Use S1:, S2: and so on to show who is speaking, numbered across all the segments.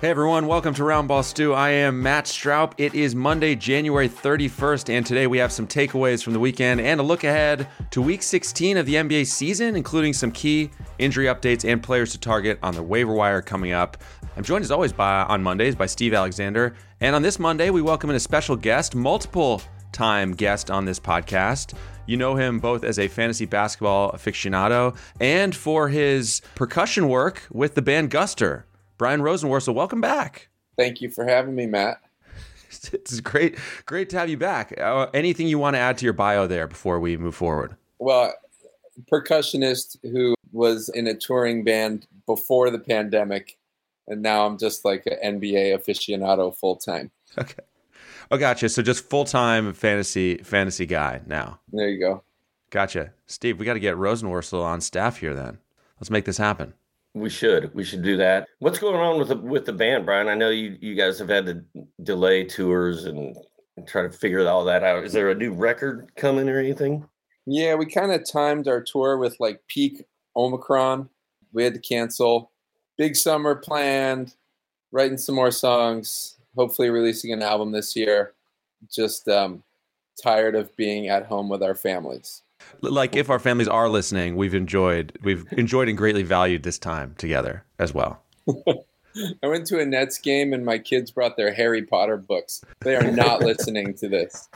S1: Hey everyone, welcome to Roundball Stew. I am Matt Straub. It is Monday, January 31st, and today we have some takeaways from the weekend and a look ahead to week 16 of the NBA season, including some key injury updates and players to target on the waiver wire coming up. I'm joined as always by on Mondays by Steve Alexander, and on this Monday we welcome in a special guest, multiple time guest on this podcast. You know him both as a fantasy basketball aficionado and for his percussion work with the band Guster. Brian Rosenworcel, welcome back.
S2: Thank you for having me, Matt.
S1: It's great, great to have you back. Uh, anything you want to add to your bio there before we move forward?
S2: Well, percussionist who was in a touring band before the pandemic, and now I'm just like an NBA aficionado full time.
S1: Okay. Oh, gotcha. So just full time fantasy fantasy guy now.
S2: There you go.
S1: Gotcha, Steve. We got to get Rosenworcel on staff here. Then let's make this happen.
S3: We should. We should do that. What's going on with the with the band, Brian? I know you you guys have had to delay tours and, and try to figure all that out. Is there a new record coming or anything?
S2: Yeah, we kind of timed our tour with like peak Omicron. We had to cancel. Big summer planned. Writing some more songs. Hopefully, releasing an album this year. Just um, tired of being at home with our families
S1: like if our families are listening, we've enjoyed we've enjoyed and greatly valued this time together as well.
S2: I went to a Nets game and my kids brought their Harry Potter books. They are not listening to this.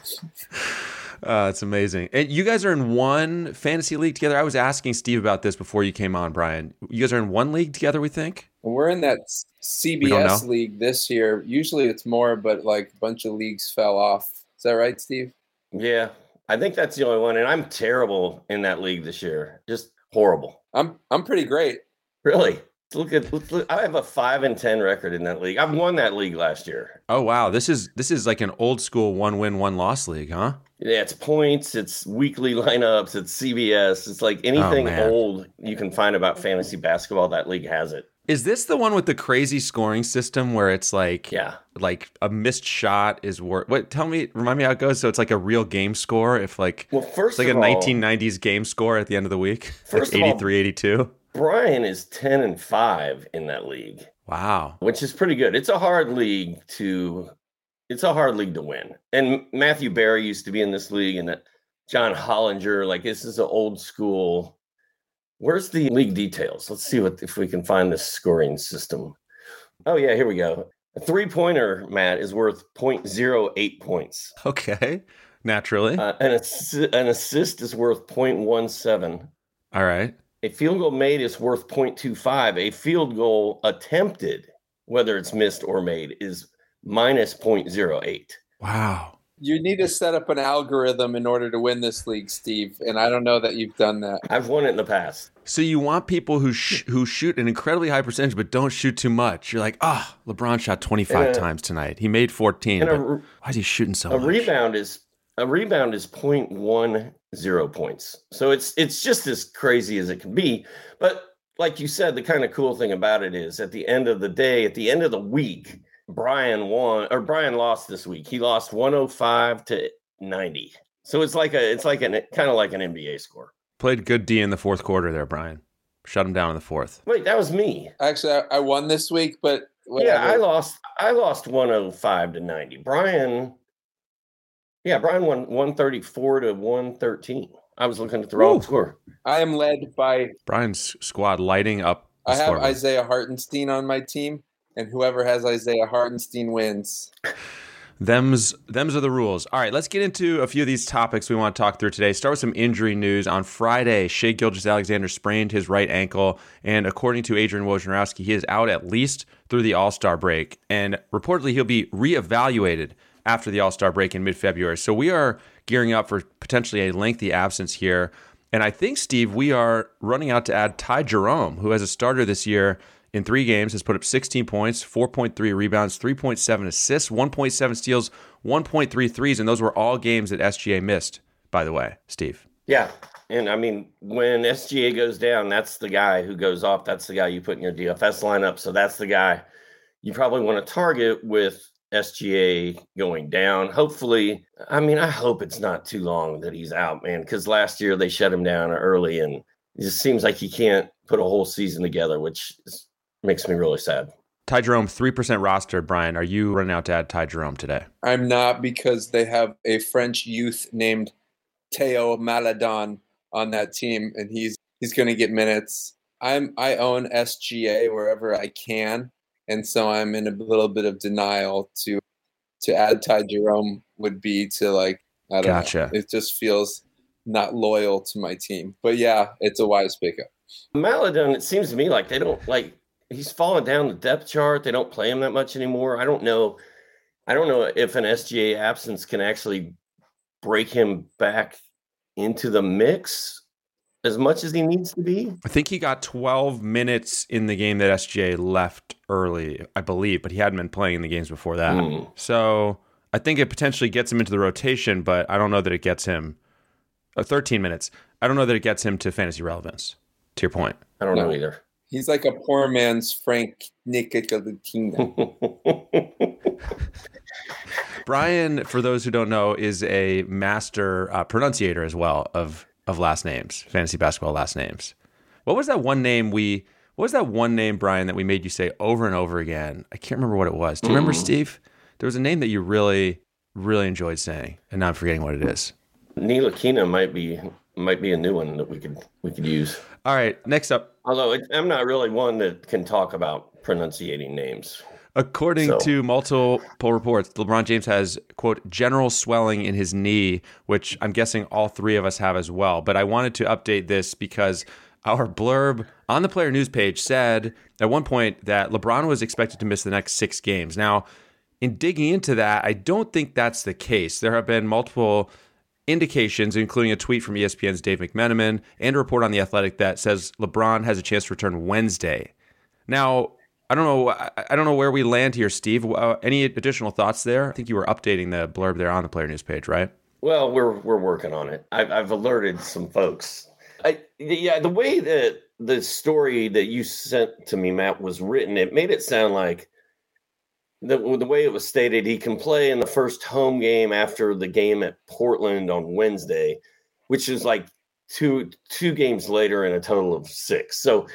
S1: Uh, it's amazing. And you guys are in one fantasy league together. I was asking Steve about this before you came on, Brian. You guys are in one league together, we think?
S2: We're in that CBS league this year. Usually it's more, but like a bunch of leagues fell off. Is that right, Steve?
S3: Yeah, I think that's the only one, and I'm terrible in that league this year. Just horrible.
S2: I'm I'm pretty great.
S3: Really? Look at look, I have a five and ten record in that league. I've won that league last year.
S1: Oh wow, this is this is like an old school one win one loss league, huh?
S3: Yeah, it's points, it's weekly lineups, it's CBS, it's like anything oh, old you can find about fantasy basketball. That league has it.
S1: Is this the one with the crazy scoring system where it's like
S3: yeah,
S1: like a missed shot is worth what tell me remind me how it goes? So it's like a real game score if like
S3: well first
S1: like a
S3: all,
S1: 1990s game score at the end of the week.
S3: First
S1: like 83 82.
S3: Brian is 10 and 5 in that league.
S1: Wow.
S3: Which is pretty good. It's a hard league to it's a hard league to win. And Matthew Berry used to be in this league and that John Hollinger like this is an old school Where's the league details? Let's see what if we can find this scoring system. Oh yeah, here we go. A three pointer, Matt, is worth 0.08 points.
S1: Okay, naturally.
S3: Uh, an, an assist is worth 0.17.
S1: All right.
S3: A field goal made is worth 0.25. A field goal attempted, whether it's missed or made, is minus 0.08.
S1: Wow
S2: you need to set up an algorithm in order to win this league, Steve. And I don't know that you've done that.
S3: I've won it in the past.
S1: So you want people who sh- who shoot an incredibly high percentage but don't shoot too much. You're like, ah, oh, LeBron shot 25 a, times tonight. He made 14. A, why is he shooting so
S3: a
S1: much?
S3: A rebound is a rebound is 0.10 points. So it's it's just as crazy as it can be. But like you said, the kind of cool thing about it is at the end of the day, at the end of the week Brian won or Brian lost this week. He lost 105 to 90. So it's like a it's like an kind of like an NBA score.
S1: Played good D in the fourth quarter there, Brian. Shut him down in the fourth.
S3: Wait, that was me.
S2: Actually, I, I won this week, but whatever.
S3: yeah, I lost. I lost 105 to 90. Brian, yeah, Brian won 134 to 113. I was looking at the wrong Ooh. score.
S2: I am led by
S1: Brian's squad lighting up.
S2: I have Isaiah Hartenstein on my team and whoever has Isaiah Hartenstein wins.
S1: Them's them's are the rules. All right, let's get into a few of these topics we want to talk through today. Start with some injury news. On Friday, Shai Gilgeous-Alexander sprained his right ankle, and according to Adrian Wojnarowski, he is out at least through the All Star break. And reportedly, he'll be reevaluated after the All Star break in mid February. So we are gearing up for potentially a lengthy absence here. And I think, Steve, we are running out to add Ty Jerome, who, as a starter this year in three games, has put up 16 points, 4.3 rebounds, 3.7 assists, 1.7 steals, 1.3 threes. And those were all games that SGA missed, by the way, Steve.
S3: Yeah. And I mean, when SGA goes down, that's the guy who goes off. That's the guy you put in your DFS lineup. So that's the guy you probably want to target with SGA going down. Hopefully, I mean, I hope it's not too long that he's out, man, because last year they shut him down early and it just seems like he can't put a whole season together, which is, makes me really sad.
S1: Ty Jerome, 3% roster. Brian, are you running out to add Ty Jerome today?
S2: I'm not because they have a French youth named Théo Maledon on that team, and he's he's going to get minutes. I'm I own SGA wherever I can, and so I'm in a little bit of denial to to add Ty Jerome would be to like I don't
S1: gotcha.
S2: know. It just feels not loyal to my team. But yeah, it's a wise pickup.
S3: Maledon, it seems to me like they don't like he's fallen down the depth chart. They don't play him that much anymore. I don't know. I don't know if an SGA absence can actually break him back into the mix as much as he needs to be.
S1: I think he got 12 minutes in the game that SGA left early, I believe, but he hadn't been playing in the games before that. Mm. So I think it potentially gets him into the rotation, but I don't know that it gets him uh, 13 minutes. I don't know that it gets him to fantasy relevance. To your point,
S3: I don't no. know either.
S2: He's like a poor man's Frank Ntilikina.
S1: Brian, for those who don't know, is a master uh, pronunciator as well of of last names, fantasy basketball last names. What was that one name we? What was that one name, Brian, that we made you say over and over again? I can't remember what it was. Do you remember, mm. Steve? There was a name that you really, really enjoyed saying, and now I'm forgetting what it is.
S3: Ntilikina might be might be a new one that we could we could use.
S1: All right, next up.
S3: Although I'm not really one that can talk about pronunciating names.
S1: According so. to multiple poll reports, LeBron James has, quote, general swelling in his knee, which I'm guessing all three of us have as well. But I wanted to update this because our blurb on the player news page said at one point that LeBron was expected to miss the next six games. Now, in digging into that, I don't think that's the case. There have been multiple indications, including a tweet from ESPN's Dave McMenamin and a report on The Athletic that says LeBron has a chance to return Wednesday. Now, I don't know. I don't know where we land here, Steve. Uh, any additional thoughts there? I think you were updating the blurb there on the player news page, right?
S3: Well, we're we're working on it. I've, I've alerted some folks. I, yeah, the way that the story that you sent to me, Matt, was written, it made it sound like the the way it was stated, he can play in the first home game after the game at Portland on Wednesday, which is like two two games later in a total of six. So,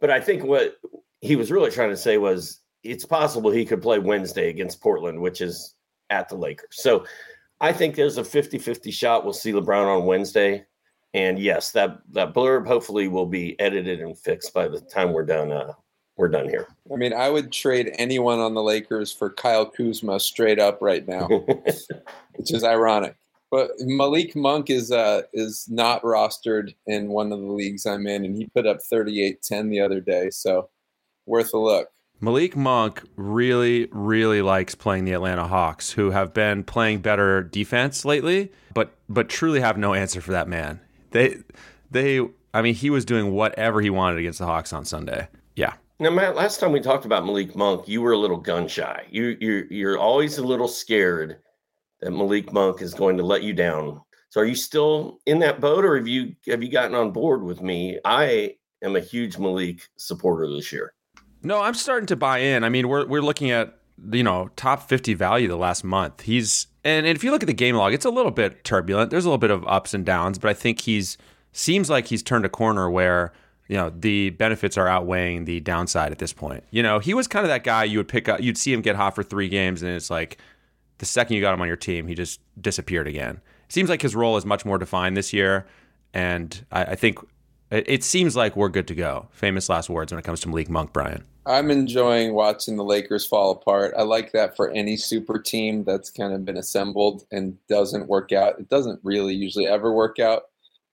S3: but I think what he was really trying to say was it's possible he could play Wednesday against Portland, which is at the Lakers. So I think there's a 50 50 shot we'll see LeBron on Wednesday. And yes, that, that blurb hopefully will be edited and fixed by the time we're done. Uh, we're done here.
S2: I mean, I would trade anyone on the Lakers for Kyle Kuzma straight up right now, which is ironic. But Malik Monk is uh, is not rostered in one of the leagues I'm in, and he put up 38-10 the other day. So worth a look.
S1: Malik Monk really, really likes playing the Atlanta Hawks, who have been playing better defense lately, but but truly have no answer for that man. They they I mean, he was doing whatever he wanted against the Hawks on Sunday. Yeah.
S3: Now, Matt, last time we talked about Malik Monk, you were a little gun shy. You you you're always a little scared that Malik Monk is going to let you down. So are you still in that boat or have you have you gotten on board with me? I am a huge Malik supporter this year.
S1: No, I'm starting to buy in. I mean, we're we're looking at you know top 50 value the last month. He's and, and if you look at the game log, it's a little bit turbulent. There's a little bit of ups and downs, but I think he's seems like he's turned a corner where you know the benefits are outweighing the downside at this point. You know, he was kind of that guy you would pick up. You'd see him get hot for three games, and it's like the second you got him on your team, he just disappeared again. Seems like his role is much more defined this year, and I, I think it, it, seems like we're good to go. Famous last words when it comes to Malik Monk, Brian.
S2: I'm enjoying watching the Lakers fall apart. I like that for any super team that's kind of been assembled and doesn't work out. It doesn't really usually ever work out,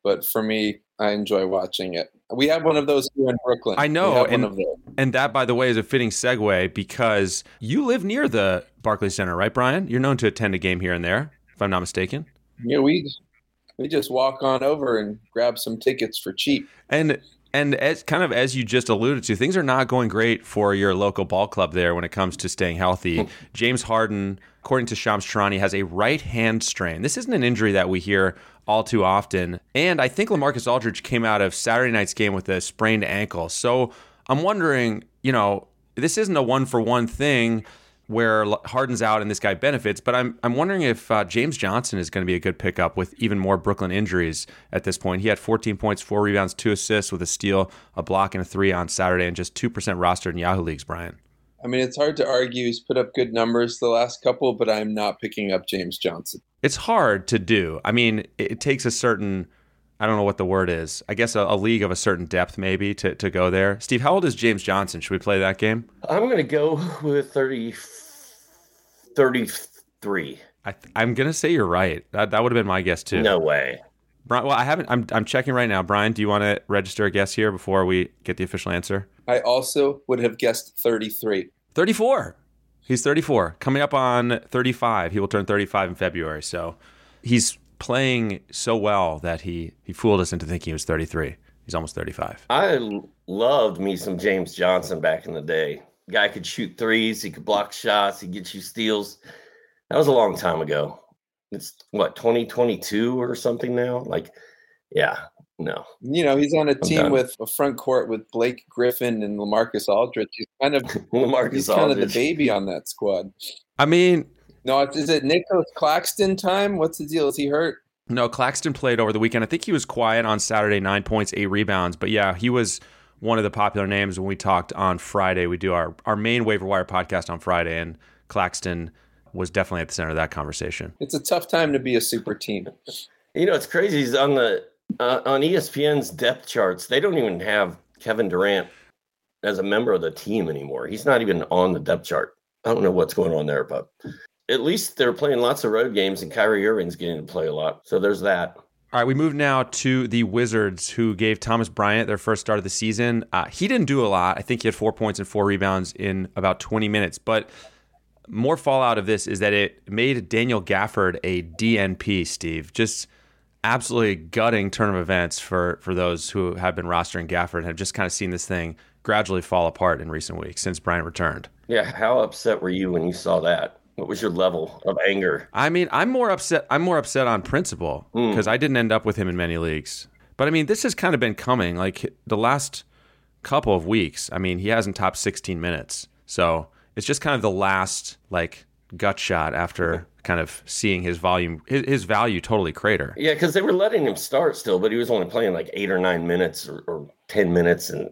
S2: but for me, I enjoy watching it. We have one of those here in Brooklyn.
S1: I know, and-
S2: one of those.
S1: And that, by the way, is a fitting segue because you live near the Barclays Center, right, Brian? You're known to attend a game here and there, if I'm not mistaken.
S2: Yeah, we we just walk on over and grab some tickets for cheap.
S1: And and as kind of as you just alluded to, things are not going great for your local ball club there when it comes to staying healthy. Hmm. James Harden, according to Shams Charania, has a right hand strain. This isn't an injury that we hear all too often. And I think Lamarcus Aldridge came out of Saturday night's game with a sprained ankle. So I'm wondering, you know, this isn't a one for one thing where Harden's out and this guy benefits. But I'm I'm wondering if uh, James Johnson is going to be a good pickup with even more Brooklyn injuries at this point. He had 14 points, four rebounds, two assists with a steal, a block, and a three on Saturday, and just two percent rostered in Yahoo leagues. Brian.
S2: I mean, it's hard to argue. He's put up good numbers the last couple, but I'm not picking up James Johnson.
S1: It's hard to do. I mean, it, it takes a certain. I don't know what the word is. I guess a, a league of a certain depth, maybe, to, to go there. Steve, how old is James Johnson? Should we play that game?
S3: I'm going to go with 30, 33.
S1: I th- I'm gonna say you're right. That that would have been my guess too.
S3: No way.
S1: Brian, well, I haven't. I'm I'm checking right now. Brian, do you want to register a guess here before we get the official answer?
S2: I also would have guessed 33.
S1: 34. He's 34, coming up on 35. He will turn 35 in February. So he's playing so well that he he fooled us into thinking he was 33. He's almost 35.
S3: I loved me some James Johnson back in the day. Guy could shoot threes, he could block shots, he get you steals. That was a long time ago. It's what 2022 or something now. Like, yeah, no.
S2: You know, he's on a team
S3: done.
S2: with a front court with Blake Griffin and Lamarcus Aldridge. He's kind of
S3: Lamarcus
S2: he's kind of the baby on that squad.
S1: I mean,
S2: No, is it Nicholas Claxton time? What's the deal? Is he hurt?
S1: No, Claxton played over the weekend. I think he was quiet on Saturday, nine points, eight rebounds. But yeah, he was one of the popular names when we talked on Friday. We do our, our main waiver wire podcast on Friday, and Claxton was definitely at the center of that conversation.
S2: It's a tough time to be a super team.
S3: You know, it's crazy. He's on the uh, on ESPN's depth charts. They don't even have Kevin Durant as a member of the team anymore. He's not even on the depth chart. I don't know what's going on there, but at least they're playing lots of road games, and Kyrie Irving's getting to play a lot. So there's that.
S1: All right, we move now to the Wizards, who gave Thomas Bryant their first start of the season. Uh, he didn't do a lot. I think he had four points and four rebounds in about 20 minutes. But more fallout of this is that it made Daniel Gafford a DNP, Steve. Just absolutely gutting turn of events for, for those who have been rostering Gafford and have just kind of seen this thing gradually fall apart in recent weeks since Bryant returned.
S3: Yeah, how upset were you when you saw that? What was your level of anger?
S1: I mean, I'm more upset. I'm more upset on principle
S3: Mm.
S1: because I didn't end up with him in many leagues. But I mean, this has kind of been coming. Like the last couple of weeks. I mean, he hasn't topped 16 minutes, so it's just kind of the last like gut shot after kind of seeing his volume, his, his value totally crater.
S3: Yeah, because they were letting him start still, but he was only playing like eight or nine minutes or, or ten minutes, and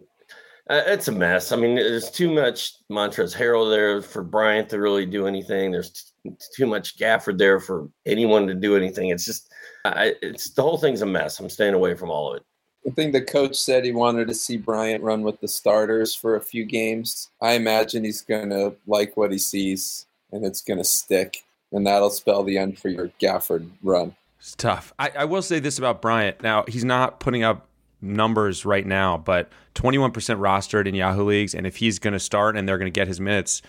S3: uh, it's a mess. I mean, there's too much Montrezl Harrell there for Bryant to really do anything. There's t- too much Gafford there for anyone to do anything. It's just, I, it's the whole thing's a mess. I'm staying away from all of it.
S2: I think the coach said he wanted to see Bryant run with the starters for a few games. I imagine he's going to like what he sees and it's going to stick. And that'll spell the end for your Gafford run.
S1: It's tough. I, I will say this about Bryant. Now he's not putting up numbers right now, but 21% rostered in Yahoo leagues, and if he's going to start and they're going to get his minutes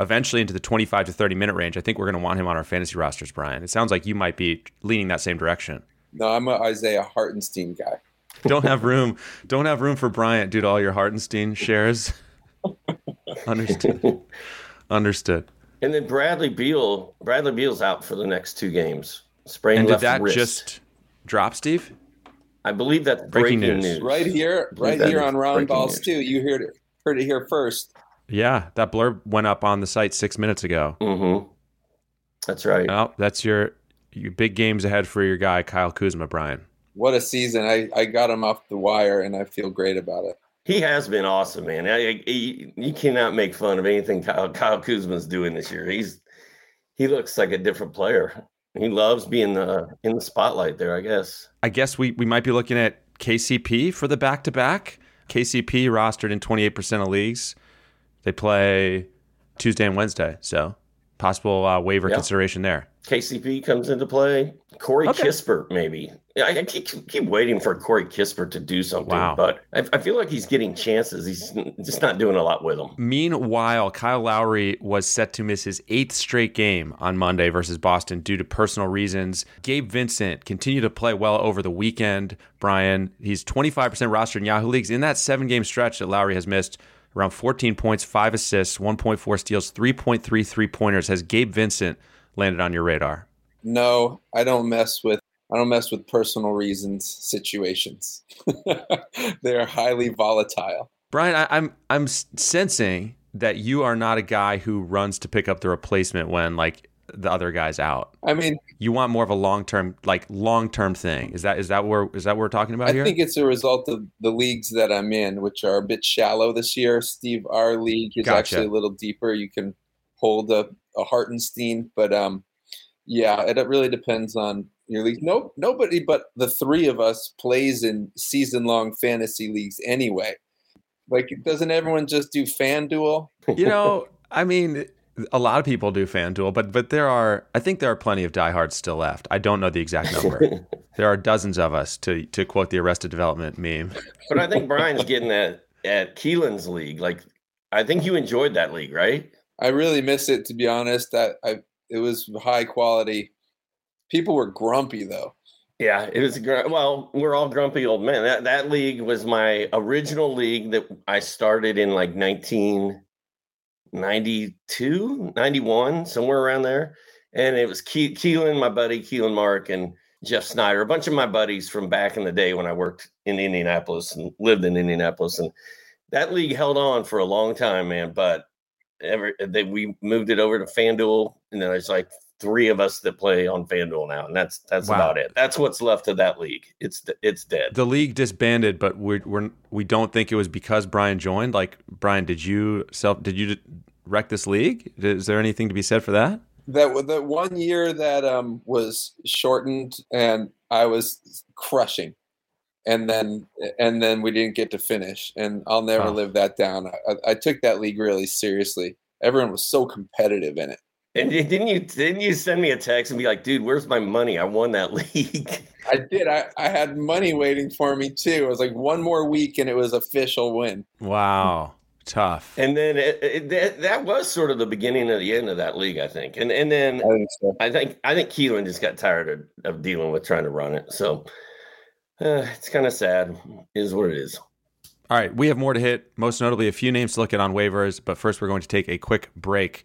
S1: eventually into the 25 to 30 minute range, I think we're going to want him on our fantasy rosters, Brian. It sounds like you might be leaning that same direction.
S2: No, I'm a Isaiah Hartenstein guy.
S1: Don't have room. Don't have room for Bryant due to all your Hartenstein shares. Understood. Understood.
S3: And then Bradley Beal, Bradley Beal's out for the next two games. Sprained
S1: And did that
S3: wrist.
S1: just drop, Steve?
S3: I believe that's
S1: Breaking
S3: breaking,
S1: news.
S3: news.
S2: Right here, right here on Round Balls
S3: news.
S2: too. You heard it, heard it here first.
S1: Yeah, that blurb went up on the site six minutes ago.
S3: Mm-hmm. That's right.
S1: Oh, that's your, your big games ahead for your guy Kyle Kuzma, Brian.
S2: What a season! I, I got him off the wire, and I feel great about it.
S3: He has been awesome, man. I, I- he- you cannot make fun of anything Kyle, Kyle Kuzma's doing this year. He's he looks like a different player. He loves being uh, in the spotlight there. I guess.
S1: I guess we, we might be looking at KCP for the back to back. KCP rostered in 28% of leagues. They play Tuesday and Wednesday. So possible uh, waiver
S3: Yeah.
S1: consideration there.
S3: KCP comes into play. Corey
S1: Okay.
S3: Kispert, maybe. I, I keep, keep waiting for Corey Kispert to do something,
S1: Wow.
S3: but I, I feel like he's getting chances. He's just not doing a lot with them.
S1: Meanwhile, Kyle Lowry was set to miss his eighth straight game on Monday versus Boston due to personal reasons. Gabe Vincent continued to play well over the weekend. Brian, he's 25% rostered in Yahoo leagues. In that seven game stretch that Lowry has missed, around 14 points, five assists, 1.4 steals, 3.3 three pointers. Has Gabe Vincent landed on your radar?
S2: No, I don't mess with I don't mess with personal reasons situations. they are highly volatile.
S1: Brian, I, I'm I'm sensing that you are not a guy who runs to pick up the replacement when like the other guy's out.
S2: I mean,
S1: You want more of a long term, like long term thing. Is that is that where is that what we're talking about
S2: I
S1: here?
S2: think it's a result of the leagues that I'm in, which are a bit shallow this year. Steve, our league is
S1: Gotcha.
S2: actually a little deeper. You can hold a, a Hartenstein, but um, yeah, it really depends on your league. No, nobody but the three of us plays in season long fantasy leagues anyway. Like, doesn't everyone just do FanDuel?
S1: you know, I mean, a lot of people do FanDuel, but but there are I think there are plenty of diehards still left. I don't know the exact number. there are dozens of us to to quote the Arrested Development meme.
S3: But I think Brian's getting at at Keelan's league. Like, I think you enjoyed that league, right?
S2: I really miss it, to be honest. That I it was high quality. People were grumpy though.
S3: Yeah, it was. gr- Well, we're all grumpy old men. That that league was my original league that I started in like 1992, 91, somewhere around there. And it was Ke- Keelan, my buddy Keelan Mark, and Jeff Snyder, a bunch of my buddies from back in the day when I worked in Indianapolis and lived in Indianapolis. And that league held on for a long time, man. But ever they we moved it over to FanDuel, and then there's like three of us that play on FanDuel now, and that's that's
S1: Wow.
S3: about it. That's what's left of that league. It's it's dead.
S1: The league disbanded, but we're, we're we don't think it was because Brian joined. Like Brian, did you self did you wreck this league? Is there anything to be said for that?
S2: that that one year that um was shortened and I was crushing, and then and then we didn't get to finish, and I'll never
S1: Oh.
S2: live that down. I, I took that league really seriously. Everyone was so competitive in it.
S3: And didn't you didn't you send me a text and be like, dude, where's my money? I won that league.
S2: I did. I, I had money waiting for me too. It was like one more week and it was official win.
S1: Wow, tough.
S3: and then it, it, that, that was sort of the beginning of the end of that league, I think. And and then
S2: I think so.
S3: I think I think Keelan just got tired of, of dealing with trying to run it. So uh, it's kind of sad. is what it is.
S1: All right, we have more to hit, most notably a few names to look at on waivers, but first we're going to take a quick break.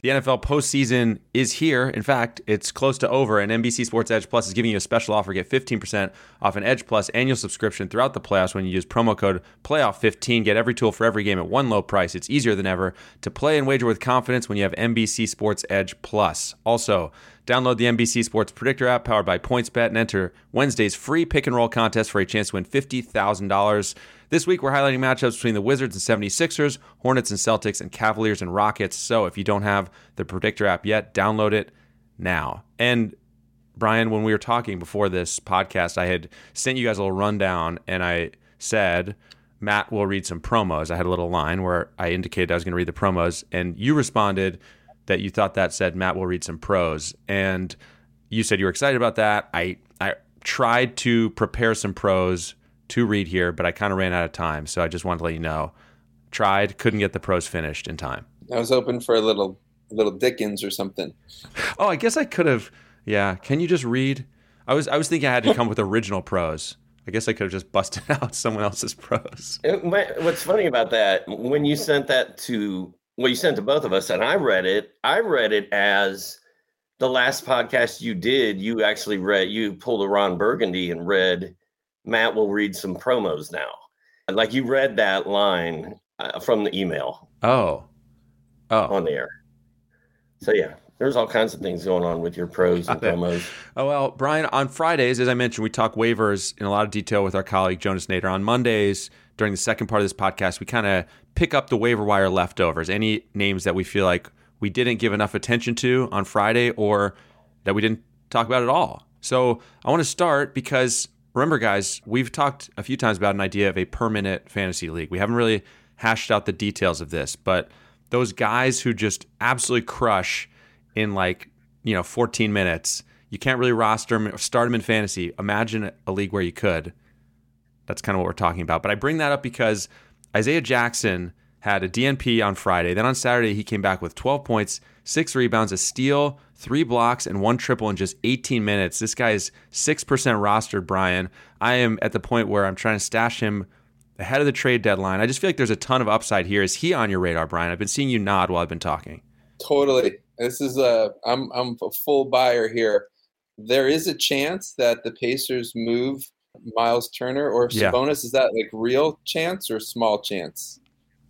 S1: The NFL postseason is here. In fact, it's close to over, and NBC Sports Edge Plus is giving you a special offer. Get 15% off an Edge Plus annual subscription throughout the playoffs when you use promo code PLAYOFF15. Get every tool for every game at one low price. It's easier than ever to play and wager with confidence when you have NBC Sports Edge Plus. Also, Download the NBC Sports Predictor app powered by PointsBet and enter Wednesday's free pick and roll contest for a chance to win $50,000. This week, we're highlighting matchups between the Wizards and 76ers, Hornets and Celtics, and Cavaliers and Rockets. So if you don't have the Predictor app yet, download it now. And Brian, when we were talking before this podcast, I had sent you guys a little rundown and I said, Matt will read some promos. I had a little line where I indicated I was going to read the promos, and you responded that you thought that said Matt will read some prose, and you said you were excited about that. I I tried to prepare some prose to read here, but I kind of ran out of time, so I just wanted to let you know. Tried, couldn't get the prose finished in time.
S2: I was hoping for a little little Dickens or something.
S1: Oh, I guess I could have. Yeah, can you just read? I was I was thinking I had to come with original prose. I guess I could have just busted out someone else's prose.
S3: what's funny about that, when you sent that to, well, you sent to both of us, and I read it, I read it as the last podcast you did, you actually read, you pulled a Ron Burgundy and read, Matt will read some promos now. Like you read that line uh, from the email.
S1: Oh. Oh.
S3: On the air. So, yeah, there's all kinds of things going on with your prose and promos.
S1: Oh well, Brian. On Fridays, as I mentioned, we talk waivers in a lot of detail with our colleague Jonas Nader. On Mondays, during the second part of this podcast, we kind of pick up the waiver wire leftovers. Any names that we feel like we didn't give enough attention to on Friday, or that we didn't talk about at all. So I want to start because remember, guys, we've talked a few times about an idea of a permanent fantasy league. We haven't really hashed out the details of this, but those guys who just absolutely crush in like you know 14 minutes. You can't really roster him, or start him in fantasy. Imagine a league where you could. That's kind of what we're talking about. But I bring that up because Isaiah Jackson had a DNP on Friday. Then on Saturday, he came back with 12 points, six rebounds, a steal, three blocks, and one triple in just 18 minutes. This guy is 6% rostered, Brian. I am at the point where I'm trying to stash him ahead of the trade deadline. I just feel like there's a ton of upside here. Is he on your radar, Brian? I've been seeing you nod while I've been talking.
S2: Totally. This is a I'm I'm a full buyer here. There is a chance that the Pacers move Miles Turner or Sabonis. Yeah. Is that like real chance or small chance?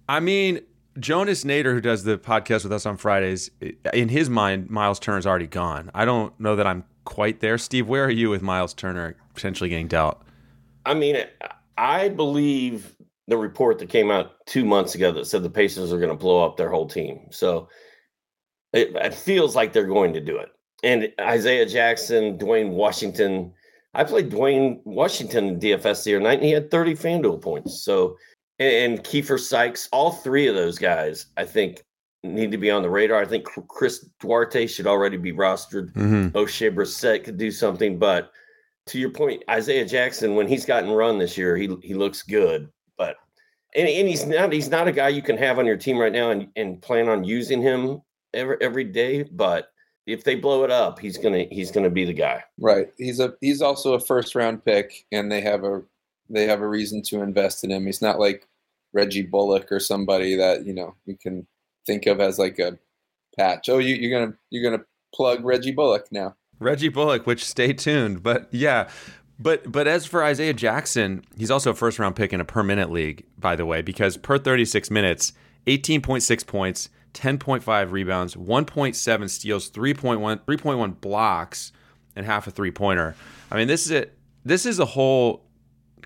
S1: I mean, Jonas Nader, who does the podcast with us on Fridays, in his mind, Miles Turner's already gone. I don't know that I'm quite there. Steve, where are you with Miles Turner potentially getting dealt?
S3: I mean, I believe the report that came out two months ago that said the Pacers are going to blow up their whole team. So it, it feels like they're going to do it. And Isaiah Jackson, Duane Washington. I played Duane Washington in DFS the other night, and he had 30 FanDuel points. So, and Keifer Sykes, all three of those guys, I think, need to be on the radar. I think Chris Duarte should already be rostered. Mm-hmm. Oshae Brissett could do something. But to your point, Isaiah Jackson, when he's gotten run this year, he he looks good. But and, and he's not he's not a guy you can have on your team right now and, and plan on using him every every day, but if they blow it up, he's gonna he's gonna be the guy.
S2: Right. He's a he's also a first round pick, and they have a they have a reason to invest in him. He's not like Reggie Bullock or somebody that you know you can think of as like a patch. Oh, you, you're gonna you're gonna plug Reggie Bullock now.
S1: Reggie Bullock, which stay tuned. But yeah, but but as for Isaiah Jackson, he's also a first round pick in a per minute league, by the way, because per 36 minutes, 18.6 points, 10.5 rebounds, 1.7 steals, 3.1 3.1 blocks, and half a three pointer. I mean, this is it. This is a whole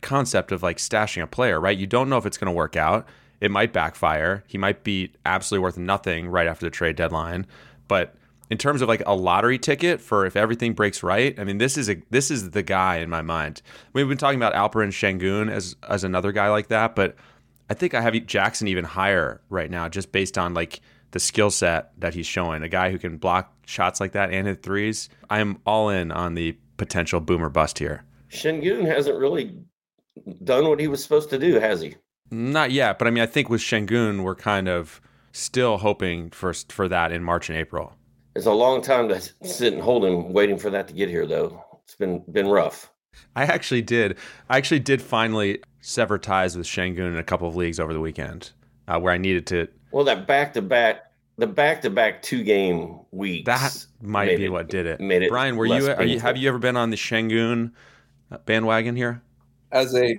S1: concept of like stashing a player, right? You don't know if it's going to work out. It might backfire. He might be absolutely worth nothing right after the trade deadline. But in terms of like a lottery ticket for if everything breaks right, I mean, this is a this is the guy in my mind. We've been talking about Alperen Sengun as as another guy like that, but I think I have Jackson even higher right now, just based on like the skill set that he's showing. A guy who can block shots like that and hit threes. I am all in on the potential boomer bust here.
S3: Sengun hasn't really done what he was supposed to do, has he?
S1: Not yet, but I mean, I think with Sengun, we're kind of still hoping for for that in March and April.
S3: It's a long time to sit and hold him, waiting for that to get here, though. It's been been rough.
S1: I actually did. I actually did finally sever ties with Sengun in a couple of leagues over the weekend, uh, where I needed to
S3: well, that back to back, the back to back two game weeks.
S1: That might be it, what did it. Made it. Brian, were you, you, Have you ever been on the Sengun bandwagon here?
S2: As a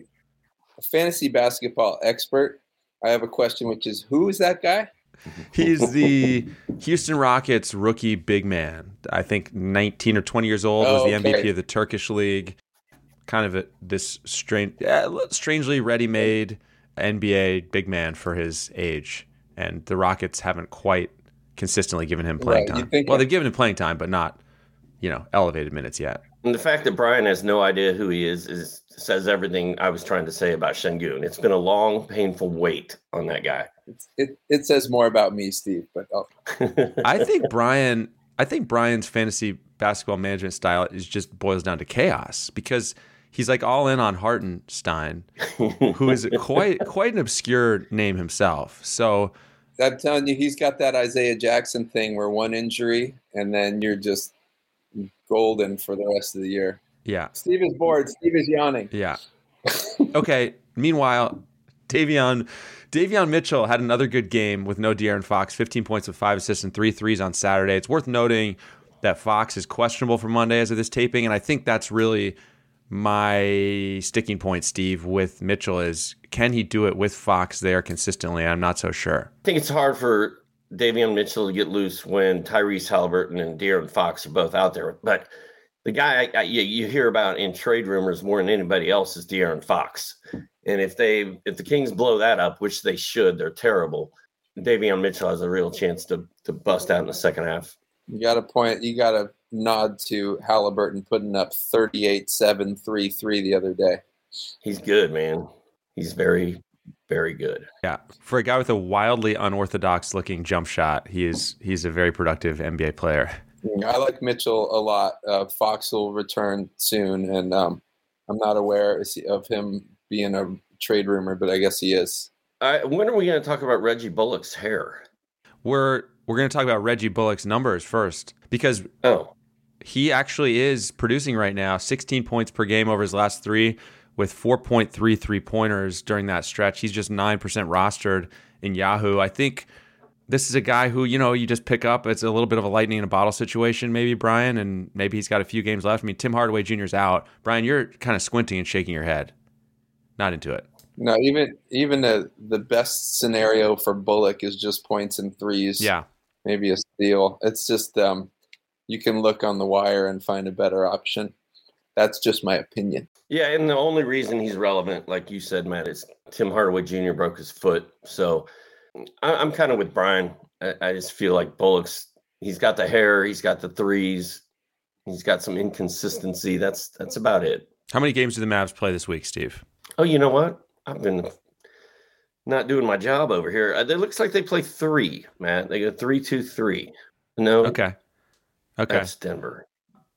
S2: fantasy basketball expert, I have a question, which is, who is that guy?
S1: He's the Houston Rockets rookie big man. I think 19 or 20 years old. was
S2: Oh,
S1: the MVP of the Turkish league. Kind of a, this strange, uh, strangely ready-made NBA big man for his age, and the Rockets haven't quite consistently given him playing
S2: Right,
S1: time.
S2: think-
S1: well, they've given him playing time, but not, you know, elevated minutes yet.
S3: And the fact that Brian has no idea who he is is says everything I was trying to say about Sengun. It's been a long, painful wait on that guy.
S2: It it says more about me, Steve. But oh,
S1: I think Brian. I think Brian's fantasy basketball management style is just boils down to chaos because he's like all in on Hartenstein, who is quite quite an obscure name himself. So
S2: I'm telling you, he's got that Isaiah Jackson thing where one injury and then you're just golden for the rest of the year.
S1: yeah,
S2: Steve is bored. Steve is yawning.
S1: yeah. Okay. Meanwhile, Davion Davion Mitchell had another good game with no De'Aaron Fox, 15 points with five assists and three threes on Saturday. It's worth noting that Fox is questionable for Monday as of this taping, and I think that's really my sticking point, Steve, with Mitchell is can he do it with Fox there consistently? I'm not so sure.
S3: I think it's hard for Davion Mitchell to get loose when Tyrese Halliburton and De'Aaron Fox are both out there. But the guy I, I, you you hear about in trade rumors more than anybody else is De'Aaron Fox. And if they if the Kings blow that up, which they should, they're terrible. Davion Mitchell has a real chance to to bust out in the second half.
S2: You got a point. You got to nod to Halliburton putting up 38, 7, 3, 3 the other day.
S3: He's good, man. He's very, very good.
S1: Yeah, for a guy with a wildly unorthodox looking jump shot, he is he's a very productive NBA player.
S2: I like Mitchell a lot. Uh, Fox will return soon, and um, I'm not aware of him being a trade rumor, but I guess he is.
S3: Uh, when are we going to talk about Reggie Bullock's hair?
S1: We're we're going to talk about Reggie Bullock's numbers first because
S3: Oh,
S1: he actually is producing right now 16 points per game over his last three with 4.3 three pointers during that stretch. He's just 9% rostered in Yahoo. I think this is a guy who, you know, you just pick up. It's a little bit of a lightning in a bottle situation, maybe, Brian, and maybe he's got a few games left. I mean, Tim Hardaway Jr.'s out. Brian, you're kind of squinting and shaking your head. Not into it.
S2: No, even even the the best scenario for Bullock is just points and threes.
S1: Yeah.
S2: maybe a steal. It's just um, you can look on the wire and find a better option. That's just my opinion.
S3: yeah. And the only reason he's relevant, like you said, Matt, is Tim Hardaway Jr. broke his foot. So I, I'm kind of with Brian. I, I just feel like Bullock's. He's got the hair. He's got the threes. He's got some inconsistency. That's that's about it.
S1: How many games do the Mavs play this week, Steve?
S3: Oh, you know what? I've been not doing my job over here. Uh, It looks like they play three, Matt. They go three, two, three. No,
S1: Okay. Okay.
S3: that's Denver.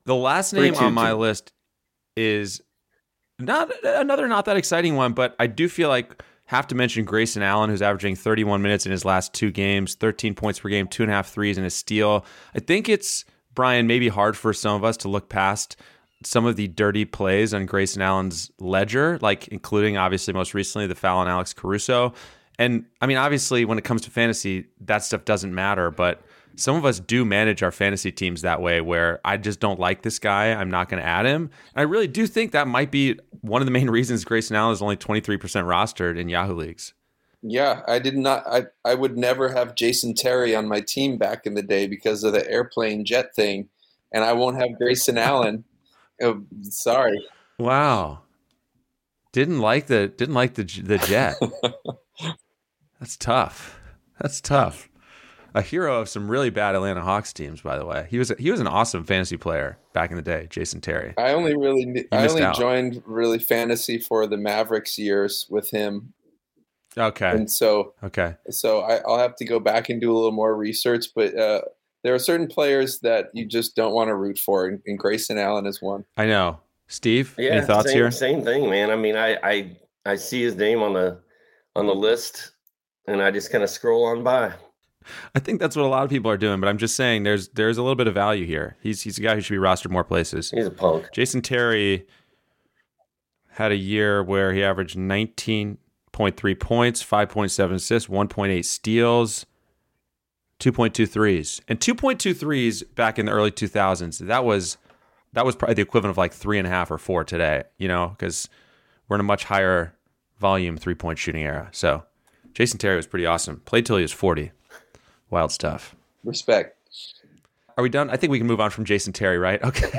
S1: The last name
S3: two,
S1: on my
S3: two.
S1: list is not uh, another not that exciting one, but I do feel like have to mention Grayson Allen, who's averaging 31 minutes in his last two games, 13 points per game, two and a half threes, and a steal. I think it's Brian maybe hard for some of us to look past some of the dirty plays on Grayson Allen's ledger, like including obviously most recently the foul on Alex Caruso. And I mean, obviously, when it comes to fantasy, that stuff doesn't matter, but some of us do manage our fantasy teams that way where I just don't like this guy. I'm not going to add him. And I really do think that might be one of the main reasons Grayson Allen is only 23% rostered in Yahoo leagues.
S2: Yeah, I did not. I I would never have Jason Terry on my team back in the day because of the airplane jet thing, and I won't have Grayson Allen. Oh, sorry.
S1: Wow. Didn't like the didn't like the the jet. That's tough. That's tough. A hero of some really bad Atlanta Hawks teams, by the way. He was he was an awesome fantasy player back in the day, Jason Terry.
S2: I only really kn- I only
S1: out.
S2: joined really fantasy for the Mavericks years with him,
S1: Okay.
S2: and so
S1: Okay.
S2: so I, I'll have to go back and do a little more research. But uh, there are certain players that you just don't want to root for, and, and Grayson Allen is one.
S1: I know. Steve,
S3: Yeah,
S1: any thoughts
S3: same,
S1: here?
S3: Same thing, man. I mean, I I I see his name on the on the list, and I just kind of scroll on by.
S1: I think that's what a lot of people are doing, but I'm just saying there's there's a little bit of value here. He's he's a guy who should be rostered more places.
S3: He's a punk.
S1: Jason Terry had a year where he averaged 19.3 points, 5.7 assists, 1.8 steals, 2.2 threes. And 2.2 threes back in the early 2000s, that was that was probably the equivalent of like three and a half or four today, you know, because we're in a much higher volume three point shooting era. So Jason Terry was pretty awesome. Played till he was 40. Wild stuff.
S2: Respect.
S1: Are we done? I think we can move on from Jason Terry, right? Okay.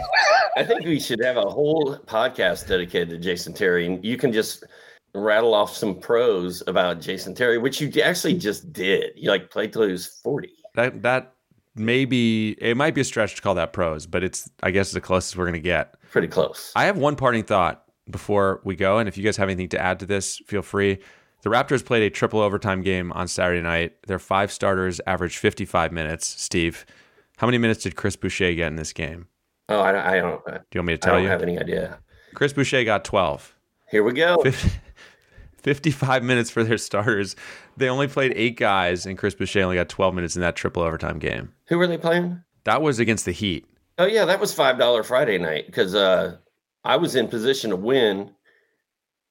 S3: I think we should have a whole podcast dedicated to Jason Terry, and you can just rattle off some prose about Jason Terry, which you actually just did. You like played till he was forty.
S1: That that maybe it might be a stretch to call that prose, but it's I guess the closest we're gonna get.
S3: Pretty close.
S1: I have one parting thought before we go, and if you guys have anything to add to this, feel free. The Raptors played a triple overtime game on Saturday night. Their five starters averaged 55 minutes. Steve, how many minutes did Chris Boucher get in this game?
S3: Oh, I don't. I don't. Do
S1: you want me to
S3: tell you?
S1: I don't
S3: you? have any idea.
S1: Chris Boucher got 12.
S3: Here we go.
S1: 55 minutes for their starters. They only played eight guys, and Chris Boucher only got 12 minutes in that triple overtime game.
S3: Who were they playing?
S1: That was against the Heat.
S3: Oh yeah, that was five dollar Friday night because uh, I was in position to win,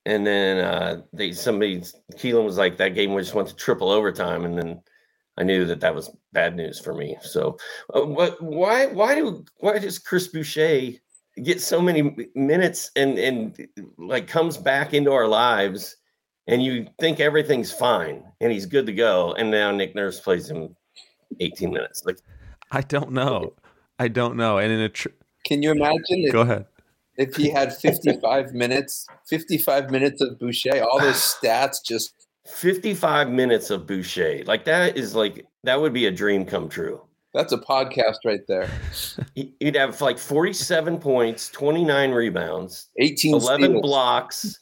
S3: and then uh, they somebody Keelan was like that game just went to triple overtime, and then I knew that that was bad news for me. So, uh, what? Why? Why do? Why does Chris Boucher get so many minutes and and like comes back into our lives, and you think everything's fine and he's good to go, and now Nick Nurse plays him 18 minutes? Like,
S1: I don't know. I don't know. And in a tr-
S2: can you imagine?
S1: If, Go ahead.
S2: If he had 55 minutes, 55 minutes of Boucher, all those stats just
S3: 55 minutes of Boucher. Like that is like that would be a dream come true.
S2: That's a podcast right there.
S3: He'd have like 47 points, 29 rebounds,
S2: 18
S3: 11
S2: steals.
S3: blocks,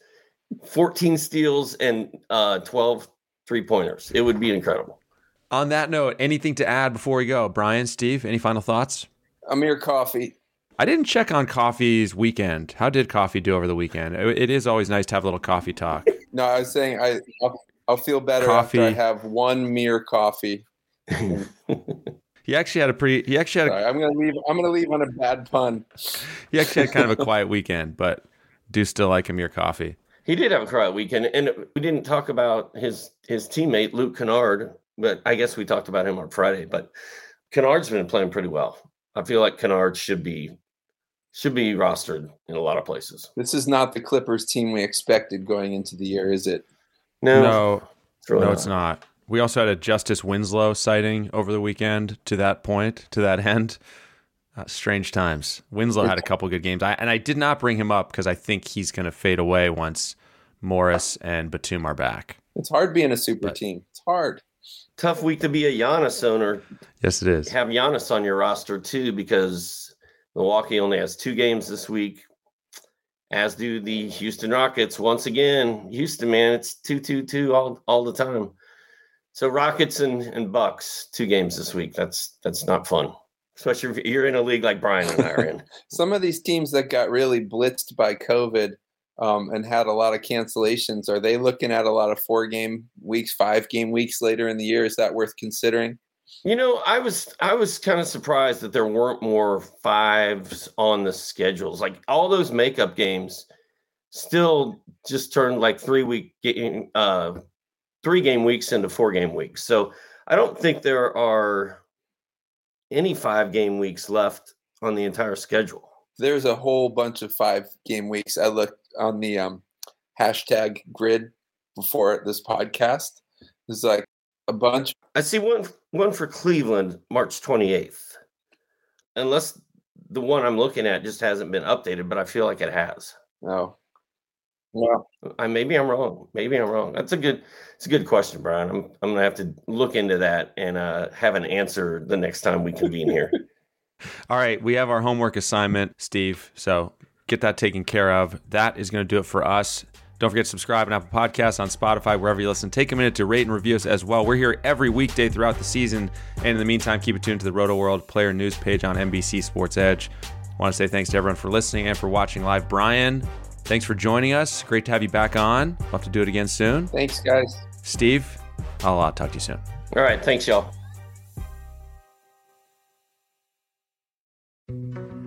S3: 14 steals, and uh, 12 three pointers. It would be incredible.
S1: On that note, anything to add before we go? Brian, Steve, any final thoughts?
S2: Amir Coffey.
S1: I didn't check on Coffey's weekend. How did Coffey do over the weekend? It is always nice to have a little coffee talk.
S2: no, I was saying I I'll, I'll feel better coffee. after I have one mere coffee.
S1: he actually had a pretty. He actually had.
S2: Sorry, a, I'm gonna leave. I'm gonna leave on a bad pun.
S1: He actually had kind of a quiet weekend, but do still like Amir Coffey.
S3: He did have a quiet weekend, and we didn't talk about his his teammate Luke Kennard, but I guess we talked about him on Friday. But Kennard's been playing pretty well. I feel like Kennard should be should be rostered in a lot of places.
S2: This is not the Clippers team we expected going into the year, is it?
S1: No, no, it's, really no, not. it's not. We also had a Justice Winslow sighting over the weekend. To that point, to that end, uh, strange times. Winslow had a couple good games, I, and I did not bring him up because I think he's going to fade away once Morris and Batum are back.
S2: It's hard being a super but, team. It's hard.
S3: Tough week to be a Giannis owner.
S1: Yes, it is.
S3: Have Giannis on your roster too because Milwaukee only has two games this week, as do the Houston Rockets. Once again, Houston, man, it's two, two, two all all the time. So Rockets and, and Bucks, two games this week. That's that's not fun. Especially if you're in a league like Brian and I are in.
S2: Some of these teams that got really blitzed by COVID um, and had a lot of cancellations, are they looking at a lot of four game weeks, five game weeks later in the year? Is that worth considering?
S3: You know, I was I was kind of surprised that there weren't more fives on the schedules. Like all those makeup games still just turned like three week game uh three game weeks into four game weeks. So I don't think there are any five game weeks left on the entire schedule.
S2: There's a whole bunch of five game weeks. I looked on the um, hashtag grid before this podcast. There's like a bunch.
S3: I see one one for Cleveland, March 28th. Unless the one I'm looking at just hasn't been updated, but I feel like it has.
S2: No. well,
S3: I maybe I'm wrong. Maybe I'm wrong. That's a good. It's a good question, Brian. I'm I'm gonna have to look into that and uh, have an answer the next time we convene here.
S1: All right, we have our homework assignment, Steve. So get that taken care of. That is going to do it for us. Don't forget to subscribe on Apple Podcasts, on Spotify, wherever you listen. Take a minute to rate and review us as well. We're here every weekday throughout the season. And in the meantime, keep it tuned to the Rotoworld player news page on NBC Sports Edge. I want to say thanks to everyone for listening and for watching live. Brian, Thanks for joining us. Great to have you back on. We'll have to do it again soon.
S2: Thanks, guys.
S1: Steve, I'll uh, talk to you soon.
S3: All right. Thanks, y'all.